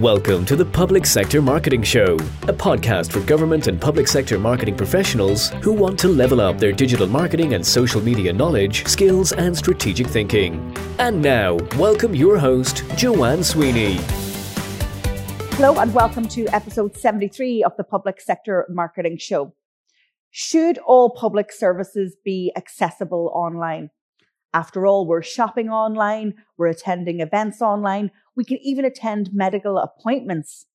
Welcome to the Public Sector Marketing Show, a podcast for government and public sector marketing professionals who want to level up their digital marketing and social media knowledge, skills, and strategic thinking. And now, welcome your host, Joanne Sweeney. Hello, and welcome to episode 73 of the Public Sector Marketing Show. Should all public services be accessible online? After all, we're shopping online, we're attending events online, we can even attend medical appointments.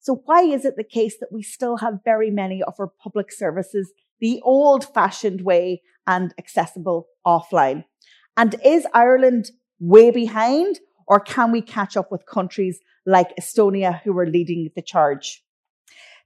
So why is it the case that we still have very many of our public services the old fashioned way and accessible offline? And is Ireland way behind or can we catch up with countries like Estonia who are leading the charge?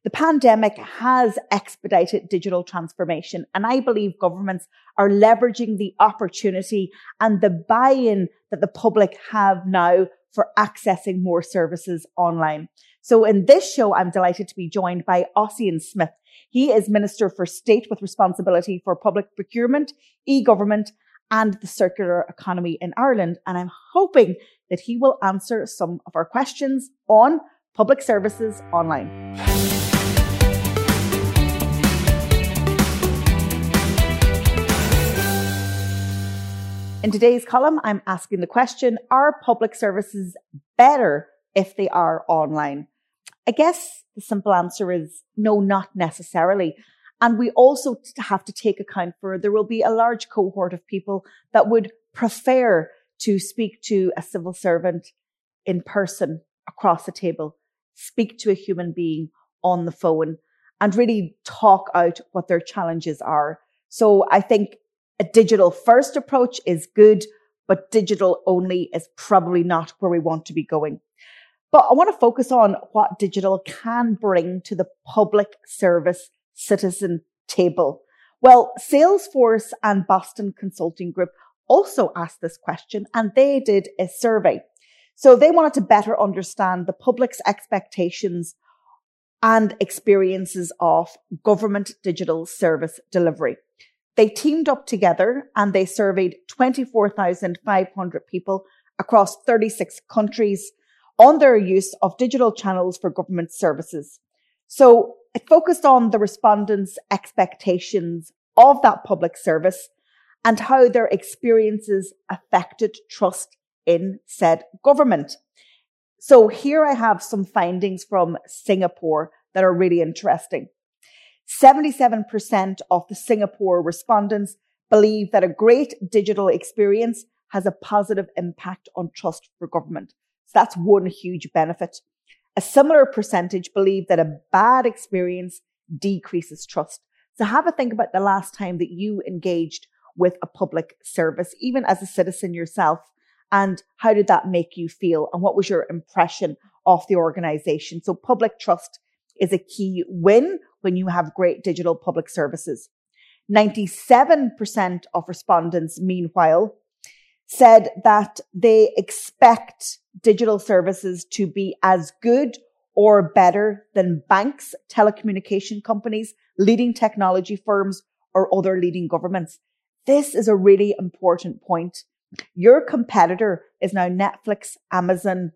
The pandemic has expedited digital transformation, and I believe governments are leveraging the opportunity and the buy-in that the public have now for accessing more services online. So in this show, I'm delighted to be joined by Ossian Smyth. He is Minister for State with responsibility for public procurement, e-government, and the circular economy in Ireland. And I'm hoping that he will answer some of our questions on public services online. In today's column, I'm asking the question, are public services better if they are online? I guess the simple answer is no, not necessarily. And we also have to take account for there will be a large cohort of people that would prefer to speak to a civil servant in person across the table, speak to a human being on the phone and really talk out what their challenges are. So I think a digital first approach is good, but digital only is probably not where we want to be going. But I want to focus on what digital can bring to the public service citizen table. Well, Salesforce and Boston Consulting Group also asked this question and they did a survey. So they wanted to better understand the public's expectations and experiences of government digital service delivery. They teamed up together and they surveyed 24,500 people across 36 countries on their use of digital channels for government services. So it focused on the respondents' expectations of that public service and how their experiences affected trust in said government. So here I have some findings from Singapore that are really interesting. 77% of the Singapore respondents believe that a great digital experience has a positive impact on trust for government. So that's one huge benefit. A similar percentage believe that a bad experience decreases trust. So have a think about the last time that you engaged with a public service, even as a citizen yourself, and how did that make you feel? And what was your impression of the organization? So public trust is a key win when you have great digital public services. 97% of respondents, meanwhile, said that they expect digital services to be as good or better than banks, telecommunication companies, leading technology firms, or other leading governments. This is a really important point. Your competitor is now Netflix, Amazon,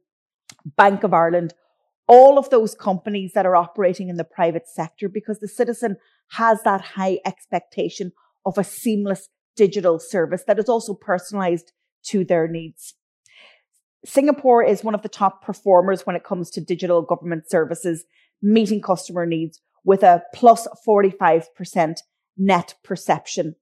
Bank of Ireland, all of those companies that are operating in the private sector because the citizen has that high expectation of a seamless digital service that is also personalized to their needs. Singapore is one of the top performers when it comes to digital government services, meeting customer needs with a plus 45% net perception.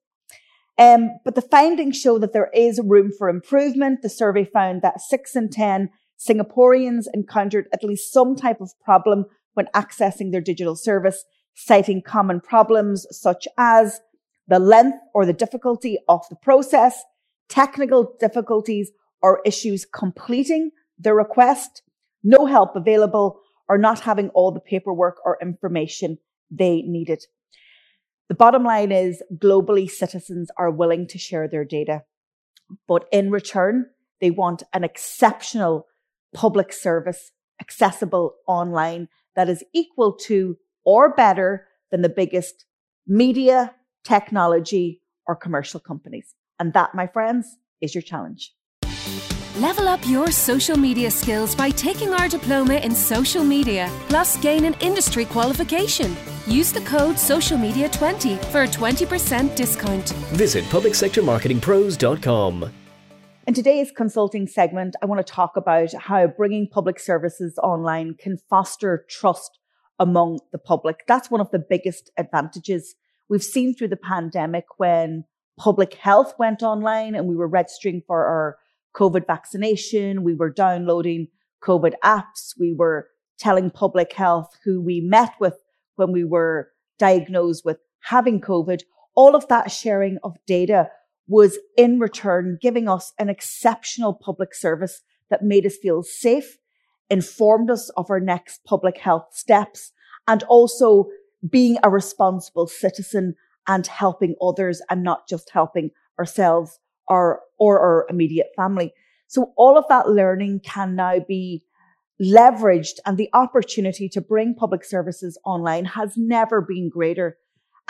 Um, but the findings show that there is room for improvement. The survey found that six in 10 Singaporeans encountered at least some type of problem when accessing their digital service, citing common problems such as the length or the difficulty of the process, technical difficulties or issues completing the request, no help available, or not having all the paperwork or information they needed. The bottom line is globally citizens are willing to share their data, but in return, they want an exceptional public service accessible online that is equal to or better than the biggest media, technology, or commercial companies. And that, my friends, is your challenge. Level up your social media skills by taking our diploma in social media, plus gain an industry qualification. Use the code SOCIALMedia20 for a 20% discount. Visit publicsectormarketingpros.com. In today's consulting segment, I want to talk about how bringing public services online can foster trust among the public. That's one of the biggest advantages we've seen through the pandemic when public health went online and we were registering for our COVID vaccination. We were downloading COVID apps. We were telling public health who we met with when we were diagnosed with having COVID. All of that sharing of data was in return giving us an exceptional public service that made us feel safe, informed us of our next public health steps, and also being a responsible citizen and helping others and not just helping ourselves or, or our immediate family. So all of that learning can now be leveraged and the opportunity to bring public services online has never been greater.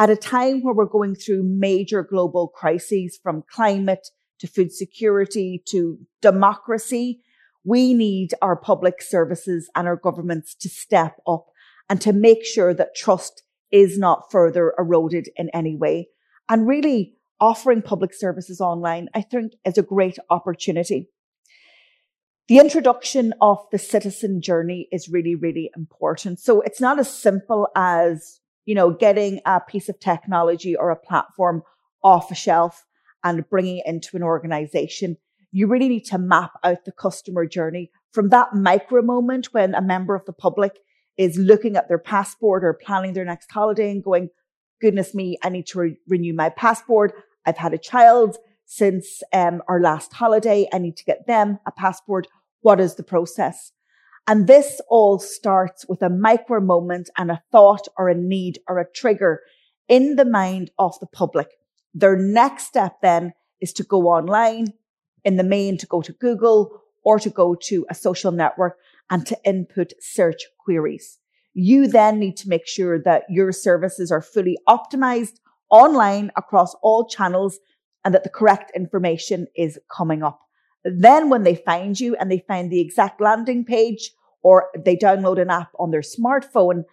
At a time where we're going through major global crises from climate to food security to democracy, we need our public services and our governments to step up and to make sure that trust is not further eroded in any way. And really offering public services online, I think is a great opportunity. The introduction of the citizen journey is really, really important. So it's not as simple as, you know, getting a piece of technology or a platform off a shelf and bringing it into an organization. You really need to map out the customer journey from that micro moment when a member of the public is looking at their passport or planning their next holiday and going, goodness me, I need to re- renew my passport. I've had a child since um, our last holiday. I need to get them a passport. What is the process? And this all starts with a micro moment and a thought or a need or a trigger in the mind of the public. Their next step then is to go online in the main to go to Google or to go to a social network and to input search queries. You then need to make sure that your services are fully optimized online across all channels and that the correct information is coming up. Then when they find you and they find the exact landing page or they download an app on their smartphone,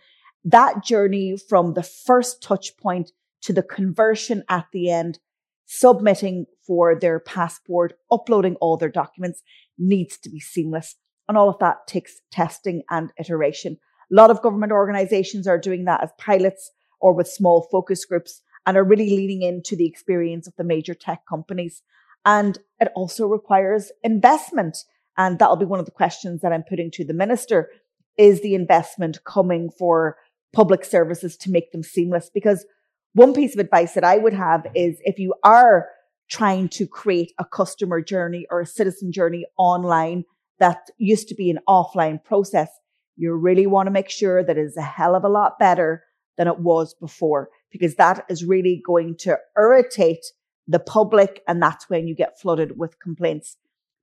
that journey from the first touch point to the conversion at the end, submitting for their passport, uploading all their documents needs to be seamless. And all of that takes testing and iteration. A lot of government organizations are doing that as pilots or with small focus groups and are really leaning into the experience of the major tech companies. And it also requires investment. And that'll be one of the questions that I'm putting to the minister. Is the investment coming for public services to make them seamless? Because one piece of advice that I would have is if you are trying to create a customer journey or a citizen journey online that used to be an offline process, you really want to make sure that it is a hell of a lot better than it was before because that is really going to irritate the public. And that's when you get flooded with complaints.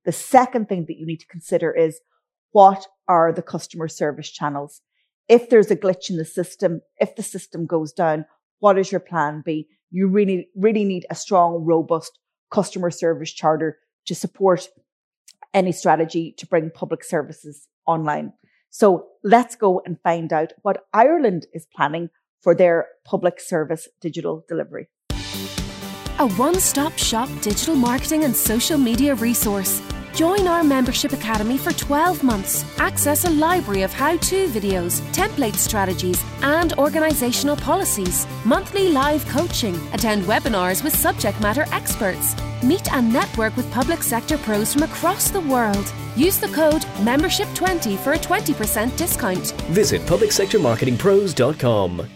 The second thing that you need to consider is what are the customer service channels? If there's a glitch in the system, if the system goes down, what is your plan B? You really, really need a strong, robust customer service charter to support any strategy to bring public services online. So let's go and find out what Ireland is planning for their public service digital delivery. A one stop shop digital marketing and social media resource. Join our membership academy for 12 months. Access a library of how to videos, template strategies, and organizational policies. Monthly live coaching. Attend webinars with subject matter experts. Meet and network with public sector pros from across the world. Use the code MEMBERSHIP20 for a 20% discount. Visit publicsectormarketingpros.com.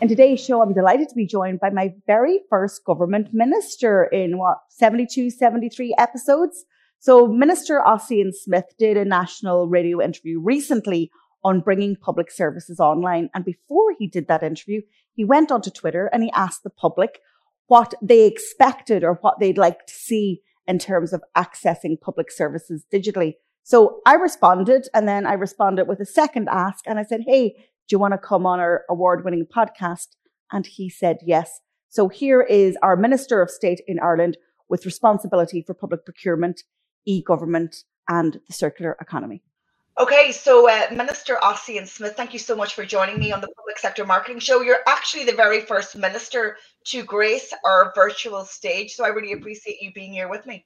In today's show, I'm delighted to be joined by my very first government minister in what, 72, 73 episodes. So Minister Ossian Smyth did a national radio interview recently on bringing public services online. And before he did that interview, he went onto Twitter and he asked the public what they expected or what they'd like to see in terms of accessing public services digitally. So I responded and then I responded with a second ask and I said, Hey, do you want to come on our award winning podcast? And he said yes. So here is our Minister of State in Ireland with responsibility for public procurement, e-government and the circular economy. Okay, so uh, Minister Ossian Smyth, thank you so much for joining me on the Public Sector Marketing Show. You're actually the very first minister to grace our virtual stage, so I really appreciate you being here with me.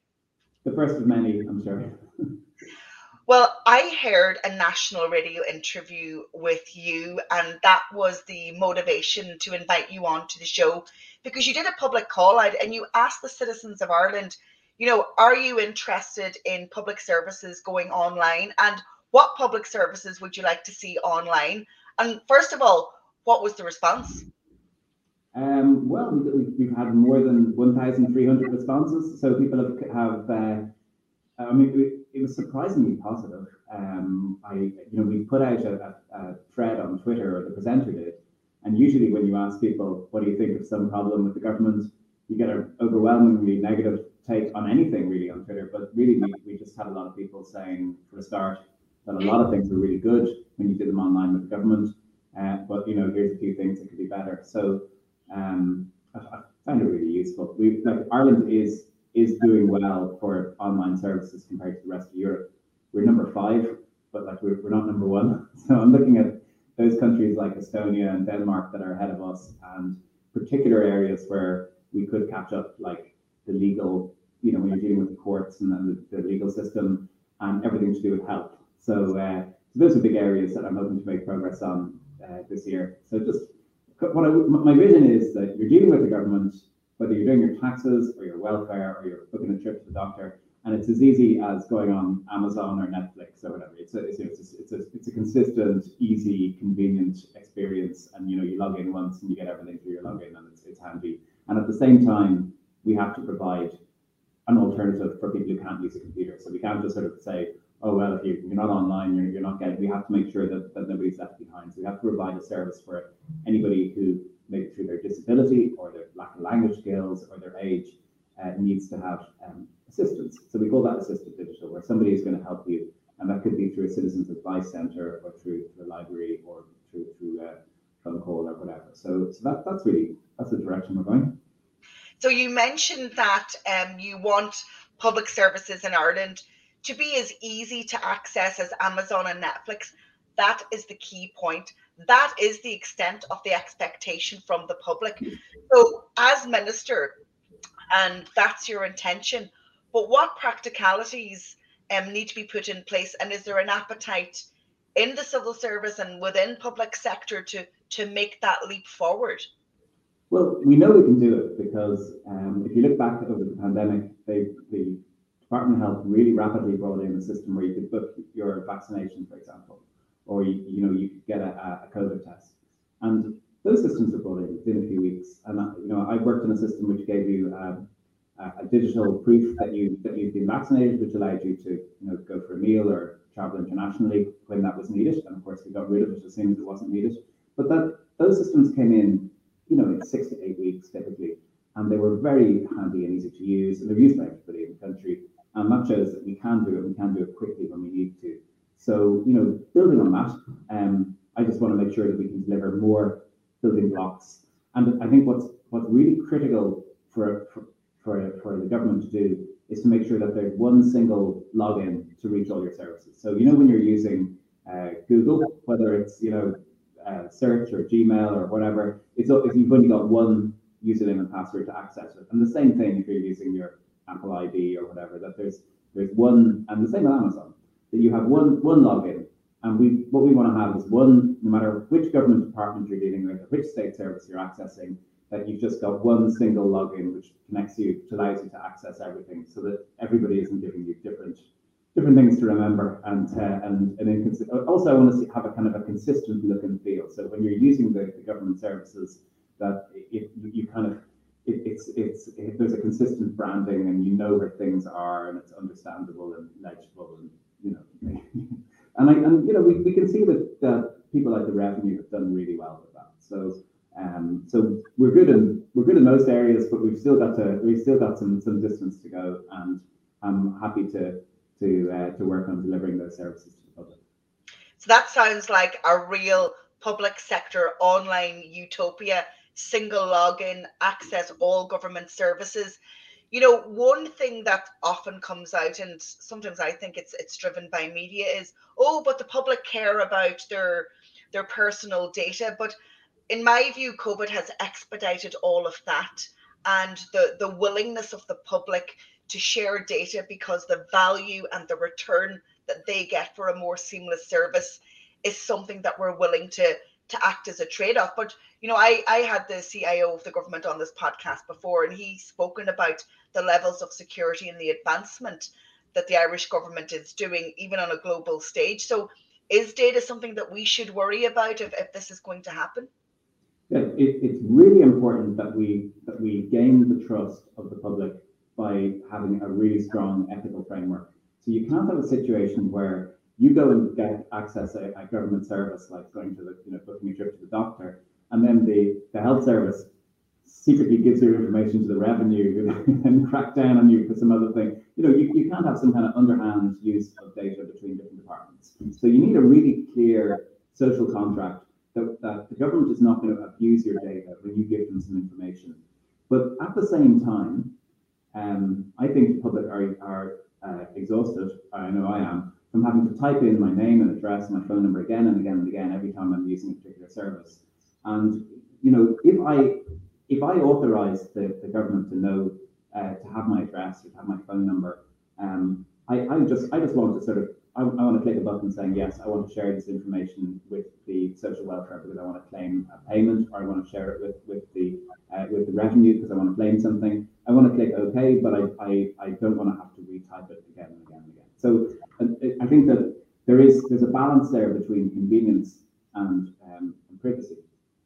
The first of many, I'm sure. well, I heard a national radio interview with you, and that was the motivation to invite you on to the show because you did a public call out and you asked the citizens of Ireland, you know, are you interested in public services going online? And what public services would you like to see online? And first of all, what was the response? Um, well, we've had more than 1,300 responses. So people have, have uh, I mean, it, was surprisingly positive. Um, I, you know, we put out a, a, thread on Twitter, or the presenter did, and usually when you ask people, what do you think of some problem with the government, you get an overwhelmingly negative take on anything really on Twitter. But really, we, we just had a lot of people saying, for a start, that a lot of things were really good when you did them online with the government. Uh, but you know, here's a few things that could be better. So um, I, I find it really useful. We like Ireland is is doing well for online services compared to the rest of Europe. We're number five, but like we're, we're not number one. So I'm looking at those countries like Estonia and Denmark that are ahead of us, and particular areas where we could catch up, like the legal, you know, when you're dealing with the courts and the, the legal system and everything to do with health so, uh, so those are big areas that I'm hoping to make progress on uh, this year. So just what I, my vision is that you're dealing with the government, whether you're doing your taxes or your welfare or you're booking a trip to the doctor, and it's as easy as going on Amazon or Netflix or whatever. It's a, it's a, it's a, it's a consistent, easy, convenient experience, and you know you log in once and you get everything through your login, and it's, it's handy. And at the same time, we have to provide an alternative for people who can't use a computer. So we can't just sort of say, oh well, if you, you're not online, you're, you're not getting. We have to make sure that, that nobody's left behind. So we have to provide a service for anybody who, maybe through their disability or their lack of language skills or their age, uh, needs to have um, assistance. So we call that assisted digital, where somebody is going to help you, and that could be through a citizens advice centre or through the library or through through a phone call or whatever. So so that that's really that's the direction we're going. So you mentioned that um, you want public services in Ireland to be as easy to access as Amazon and Netflix. That is the key point. That is the extent of the expectation from the public. So, as minister, and that's your intention, but what practicalities um, need to be put in place? And is there an appetite in the civil service and within public sector to to make that leap forward? Well, we know we can do it because um, if you look back over the pandemic, they, the Department of Health really rapidly brought in a system where you could book your vaccination, for example, or you, you know you could get a, a COVID test, and those systems were brought in within a few weeks. And uh, you know I worked in a system which gave you um, a, a digital proof that you that you've been vaccinated, which allowed you to you know go for a meal or travel internationally when that was needed. And of course, we got rid of it as soon as it wasn't needed. But that those systems came in, you know, in six to eight weeks typically, and they were very handy and easy to use, and they're used by everybody in the country. And that shows that we can do it, we can do it quickly when we need to. So, you know, building on that, um, I just want to make sure that we can deliver more building blocks. And I think what's what's really critical for, for, for, for the government to do is to make sure that there's one single login to reach all your services. So, you know, when you're using uh, Google, whether it's, you know, uh, search or Gmail or whatever, it's if you've only got one username and password to access it. And the same thing if you're using your Apple ID or whatever, that there's there's one, and the same with Amazon, that you have one one login. And we what we want to have is one, no matter which government department you're dealing with, or which state service you're accessing, that you've just got one single login which connects you, allows you to access everything, so that everybody isn't giving you different different things to remember. And uh, and and also, I want to have a kind of a consistent look and feel. So when you're using the, the government services, that it, you kind of it, it's it's it, there's a consistent branding and you know where things are and it's understandable and legible and you know and I and you know we, we can see that that people like the revenue have done really well with that. So um so we're good in we're good in most areas, but we've still got to we've still got some some distance to go and I'm happy to to uh, to work on delivering those services to the public. So that sounds like a real public sector online utopia single login, access all government services. you know, one thing that often comes out, and sometimes I think it's it's driven by media, is oh, but the public care about their their personal data. But in my view, COVID has expedited all of that and the the willingness of the public to share data because the value and the return that they get for a more seamless service is something that we're willing to to act as a trade-off. But you know, I I had the CIO of the government on this podcast before, and he's spoken about the levels of security and the advancement that the Irish government is doing, even on a global stage. So, is data something that we should worry about if, if this is going to happen? Yeah, it, it's really important that we that we gain the trust of the public by having a really strong ethical framework. So you can't have a situation where you go and get access a, a government service like going to the you know booking a trip to the doctor, and then the, the health service secretly gives your information to the revenue and crack down on you for some other thing. You know, you, you can't have some kind of underhand use of data between different departments. So you need a really clear social contract that, that the government is not going to abuse your data when you give them some information. But at the same time, um, I think the public are, are uh, exhausted, I know I am, from having to type in my name and address and my phone number again and again and again every time I'm using a particular service. And you know, if I if I authorize the, the government to know uh, to have my address to have my phone number, um, I, I just I just want to sort of I, I want to click a button saying yes, I want to share this information with the social welfare because I want to claim a payment, or I want to share it with with the uh, with the revenue because I want to claim something. I want to click OK, but I, I, I don't want to have to retype it again and again and again. So uh, I think that there is there's a balance there between convenience and, um, and privacy.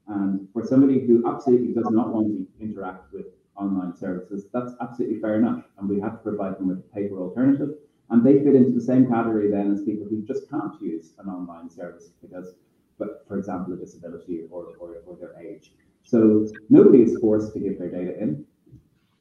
And for somebody who absolutely does not want to interact with online services, that's absolutely fair enough. And we have to provide them with a paper alternative. And they fit into the same category then as people who just can't use an online service because, but for example, a disability or, or, or their age. So nobody is forced to give their data in.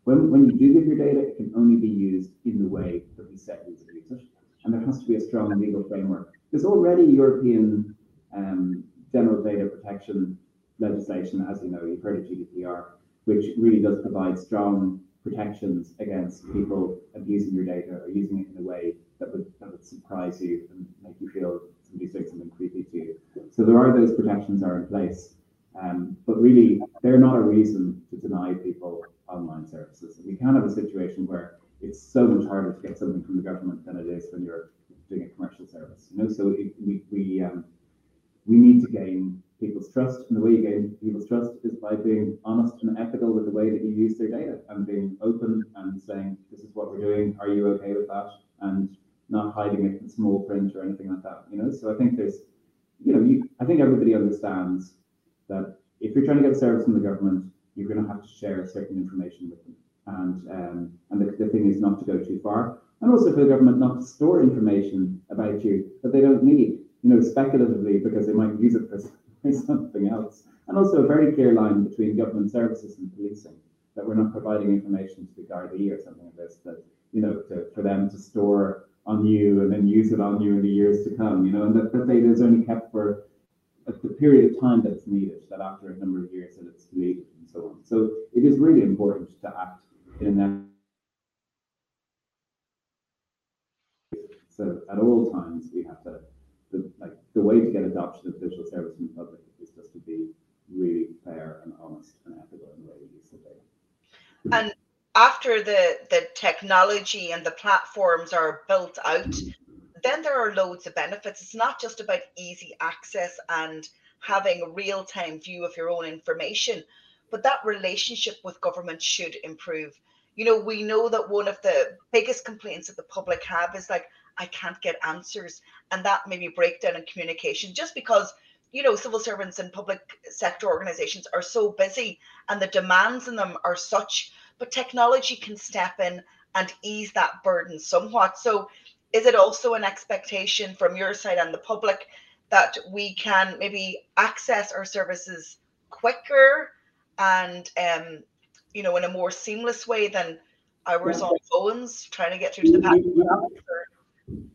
When, when you do give your data, it can only be used in the way that we set you to use it. And there has to be a strong legal framework. There's already European um, general data protection legislation, as you know, you've heard of GDPR, which really does provide strong protections against people abusing your data or using it in a way that would that would surprise you and make you feel somebody's doing something creepy to you. So there are those protections are in place. Um, but really, they're not a reason to deny people online services. We can have a situation where it's so much harder to get something from the government than it is when you're doing a commercial service. You know, so it, we we um, we need to gain people's trust, and the way you gain people's trust is by being honest and ethical with the way that you use their data, and being open and saying, "This is what we're doing. Are you okay with that?" and not hiding it in small print or anything like that. You know, so I think there's, you know, you, I think everybody understands that if you're trying to get a service from the government, you're going to have to share certain information with them. And um, and the, the thing is not to go too far, and also for the government not to store information about you that they don't need, you know, speculatively because they might use it for, something else. And also a very clear line between government services and policing that we're not providing information to the Gardaí or something like this that you know to, for them to store on you and then use it on you in the years to come, you know, and that, that data is only kept for the period of time that's needed, that after a number of years that it's deleted and so on. So it is really important to act in that. So at all times we have to, the, like the way to get adoption of digital service in the public is just to be really fair and honest and ethical in the way we use the data. And after the the technology and the platforms are built out, then there are loads of benefits. It's not just about easy access and having a real time view of your own information, but that relationship with government should improve. You know, we know that one of the biggest complaints that the public have is like, I can't get answers, and that maybe breakdown in communication just because you know civil servants and public sector organizations are so busy and the demands in them are such but technology can step in and ease that burden somewhat. So is it also an expectation from your side and the public that we can maybe access our services quicker and um, you know in a more seamless way than ours on phones trying to get through to the patent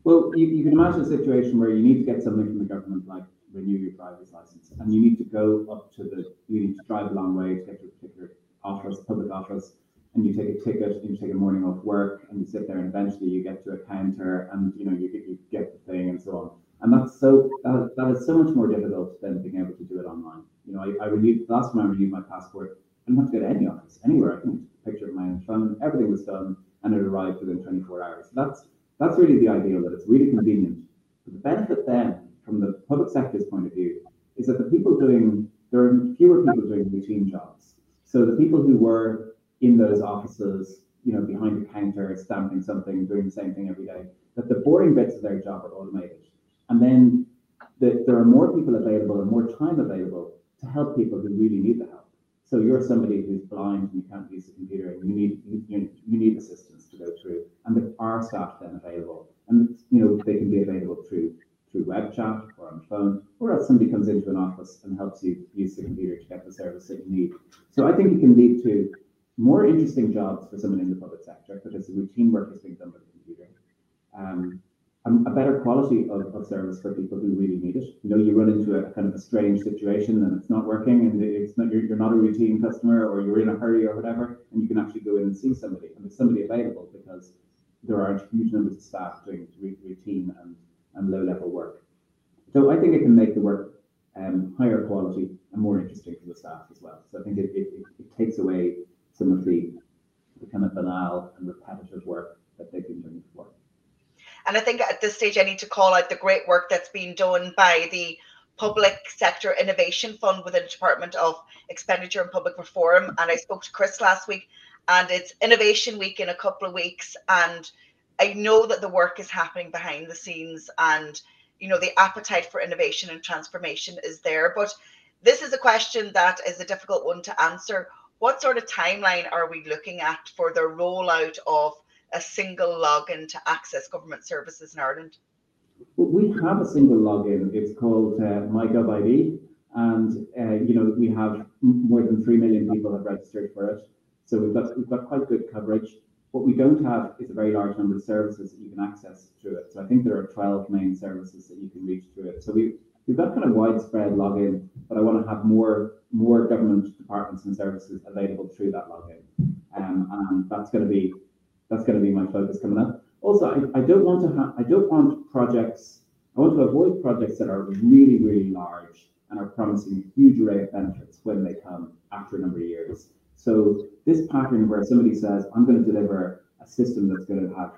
well you, you, can imagine a situation where you need to get something from the government like renew your driver's license and you need to go up to the you need to drive a long way to get to a particular office public office and you take a ticket and you take a morning off work and you sit there and eventually you get to a counter and you know you get you get the thing and so on. And that's so that, that is so much more difficult than being able to do it online. You know, I, I renewed last time I renewed my passport, I didn't have to go to any office anywhere. I can take a picture of my own phone, everything was done and it arrived within 24 hours. That's that's really the ideal that it's really convenient. But the benefit then, from the public sector's point of view, is that the people doing there are fewer people doing routine jobs. So the people who were in those offices, you know, behind the counter, stamping something, doing the same thing every day, that the boring bits of their job are automated. And then the, there are more people available and more time available to help people who really need the help. So you're somebody who's blind and you can't use a computer and you need you, you need assistance to go through. And there are staff then available. And you know, they can be available through through web chat or on the phone, or else somebody comes into an office and helps you use the computer to get the service that you need. So I think it can lead to more interesting jobs for someone in the public sector because the routine work is being done by the computer. Um, a better quality of, of service for people who really need it. You know, you run into a, kind of a strange situation and it's not working, and it's not you're, you're not a routine customer, or you're in a hurry or whatever, and you can actually go in and see somebody, and there's somebody available because there are huge numbers of staff doing routine and, and low level work. So I think it can make the work um, higher quality and more interesting for the staff as well. So I think it, it, it takes away some of the, the kind of banal and repetitive work that they've been doing before. And I think at this stage, I need to call out the great work that's being done by the Public Sector Innovation Fund within the Department of Expenditure and Public Reform. And I spoke to Chris last week, and it's Innovation Week in a couple of weeks. And I know that the work is happening behind the scenes, and you know the appetite for innovation and transformation is there. But this is a question that is a difficult one to answer. What sort of timeline are we looking at for the rollout of a single login to access government services in Ireland? We have a single login. It's called uh, MyGovID, and uh, you know we have more than three million people have registered for it. So we've got we've got quite good coverage. What we don't have is a very large number of services that you can access through it. So I think there are 12 main services that you can reach through it. So we we've got kind of widespread login, but I want to have more more government departments and services available through that login, um, and that's going to be that's going to be my focus coming up. Also, I, I don't want to have, I don't want projects, I want to avoid projects that are really, really large and are promising a huge array of benefits when they come after a number of years. So this pattern where somebody says, I'm going to deliver a system that's going to have,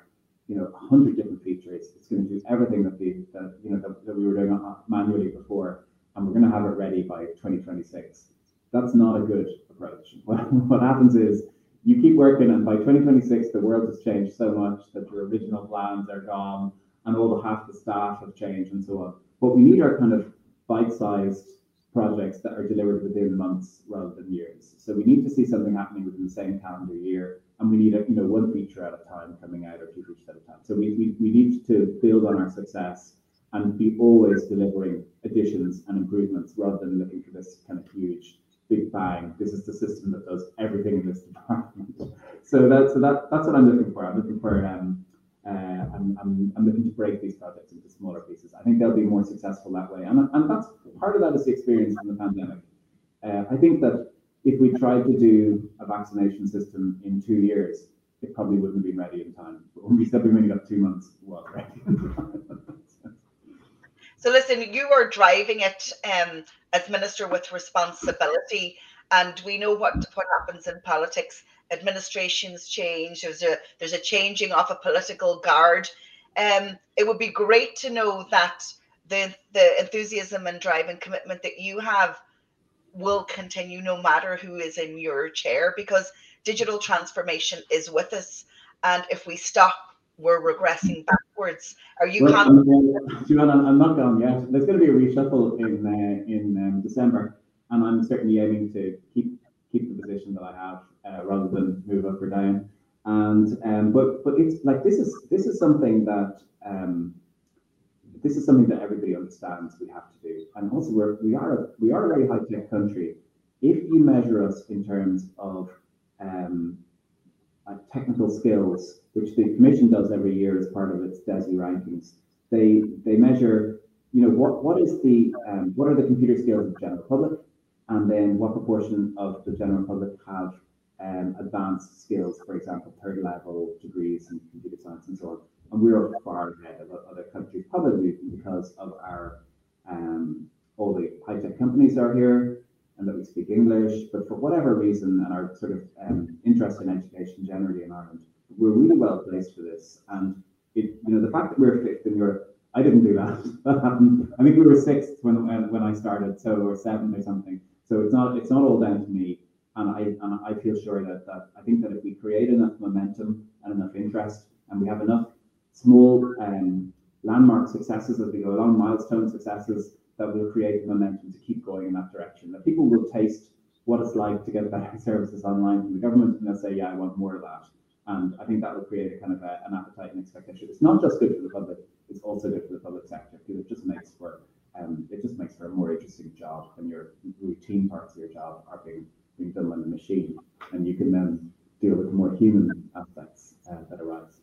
you know, a hundred different features. It's going to do everything that the, that, you know, that, that we were doing manually before, and we're going to have it ready by 2026. That's not a good approach. What, what happens is you keep working, and by 2026, the world has changed so much that your original plans are gone, and all the half the staff have changed, and so on. What we need are kind of bite-sized projects that are delivered within months rather than years. So we need to see something happening within the same calendar year, and we need a, you know one feature at a time coming out or two features at a time. So we, we, we need to build on our success and be always delivering additions and improvements rather than looking for this kind of huge big bang. This is the system that does everything in this department. So that so that that's what I'm looking for. I'm looking for um uh, I'm, I'm, I'm looking to break these projects into smaller pieces. I think they'll be more successful that way, and and that's part of that is the experience from the pandemic. Uh, I think that if we tried to do a vaccination system in two years, it probably wouldn't have been ready in time. But when we said we only got two months, well, ready. So listen, you are driving it um, as minister with responsibility, and we know what what happens in politics. Administrations change. There's a there's a changing of a political guard. Um, it would be great to know that the the enthusiasm and drive and commitment that you have will continue no matter who is in your chair because digital transformation is with us and if we stop we're regressing backwards. Are you? Well, I'm, I'm, not gone yet. There's going to be a reshuffle in uh, in um, December, and I'm certainly aiming to keep keep the position that I have uh, rather than move up or down. And um, but but it's like this is this is something that um, this is something that everybody understands we have to do. And also we're we are a, we are a very high tech country. If you measure us in terms of um, uh, technical skills, which the commission does every year as part of its DESI rankings. They they measure, you know, what what is the um, what are the computer skills of the general public, and then what proportion of the general public have um, advanced skills, for example, third level degrees in computer science and so on. And we're far ahead of other countries, probably because of our um, all the high tech companies are here and that we speak English. But for whatever reason, and our sort of um, interest in education generally in Ireland, we're really well placed for this. And it, you know, the fact that we're fifth in Europe, I didn't do that. I think we were sixth when, when when I started, so or seventh or something. So it's not it's not all down to me. And I and I feel sure that that I think that if we create enough momentum and enough interest, and we have enough small um, landmark successes as we go along, milestone successes that will create momentum to keep going in that direction. That people will taste what it's like to get better services online from the government, and they'll say, "Yeah, I want more of that." And I think that will create a kind of a, an appetite and expectation. It's not just good for the public; it's also good for the public sector because it just makes for um, it just makes for a more interesting job when your routine parts of your job are being being done by the machine, and you can then deal with more human aspects uh, that arise.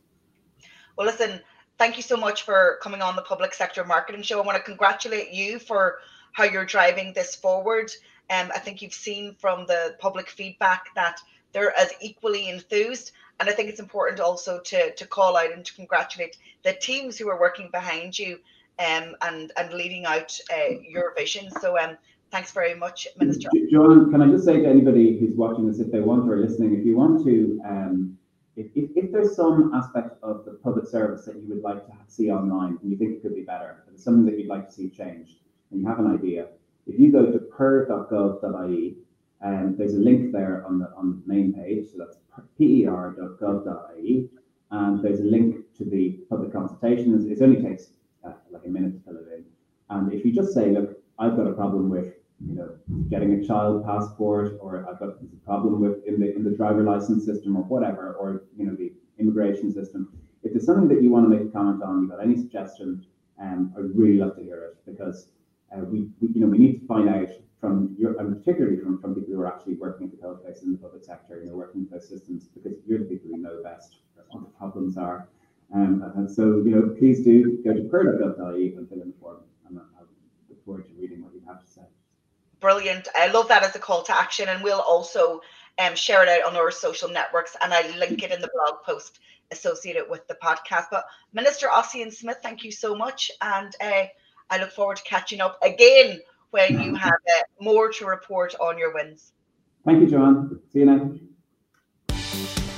Well, listen, thank you so much for coming on the Public Sector Marketing Show. I want to congratulate you for how you're driving this forward. Um, I think you've seen from the public feedback that they're as equally enthused. And I think it's important also to, to call out and to congratulate the teams who are working behind you um, and, and leading out uh, your vision. So um, thanks very much, Minister. Joanne, can I just say to anybody who's watching this, if they want or listening, if you want to um, if, if, if, there's some aspect of the public service that you would like to see online and you think it could be better, something that you'd like to see changed, and you have an idea, if you go to per.gov.ie, um, there's a link there on the on the main page, so that's per.gov.ie, and there's a link to the public consultation. It only takes uh, like a minute to fill it in, and if you just say, look, I've got a problem with you know, getting a child passport, or I've got a problem with in the in the driver license system, or whatever, or you know, the immigration system. If there's something that you want to make a comment on, you've got any suggestion, um, I'd really love to hear it because we, we, you know, we need to find out from your, and particularly from, from people who are actually working at the coalface in the public sector, you know, working with those systems, because you're the people who know best what the problems are. Um, and so, you know, please do go to per.gov.ie and fill in the form, and I look forward to reading what you have to say brilliant. I love that as a call to action, and we'll also um, share it out on our social networks, and I link it in the blog post associated with the podcast. But Minister Ossian Smyth, thank you so much, and uh, I look forward to catching up again when you have uh, more to report on your wins. Thank you, Joanne. See you next.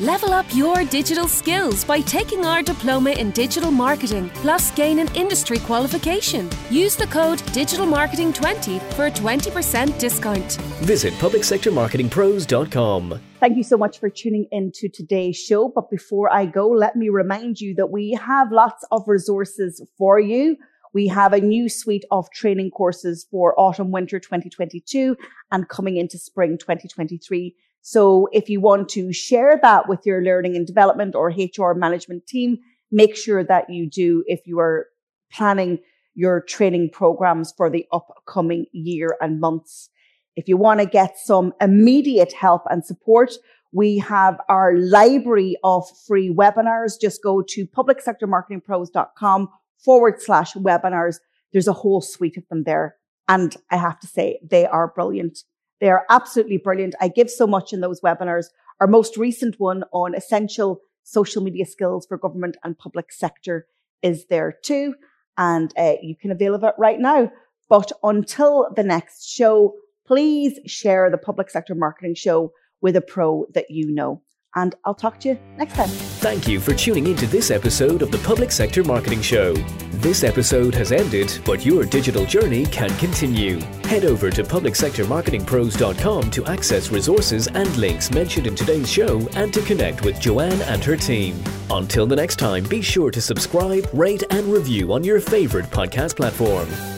Level up your digital skills by taking our diploma in digital marketing, plus gain an industry qualification. Use the code DigitalMarketing20 for a 20% discount. Visit publicsectormarketingpros.com. Thank you so much for tuning in to today's show. But before I go, let me remind you that we have lots of resources for you. We have a new suite of training courses for autumn winter 2022 and coming into spring 2023 so if you want to share that with your learning and development or HR management team, make sure that you do if you are planning your training programs for the upcoming year and months. If you want to get some immediate help and support, we have our library of free webinars. Just go to publicsectormarketingpros.com forward slash webinars. There's a whole suite of them there. And I have to say, they are brilliant. They are absolutely brilliant. I give so much in those webinars. Our most recent one on essential social media skills for government and public sector is there too. And uh, you can avail of it right now. But until the next show, please share the public sector marketing show with a pro that you know. And I'll talk to you next time. Thank you for tuning into this episode of the Public Sector Marketing Show. This episode has ended, but your digital journey can continue. Head over to publicsectormarketingpros.com to access resources and links mentioned in today's show and to connect with Joanne and her team. Until the next time, be sure to subscribe, rate, and review on your favorite podcast platform.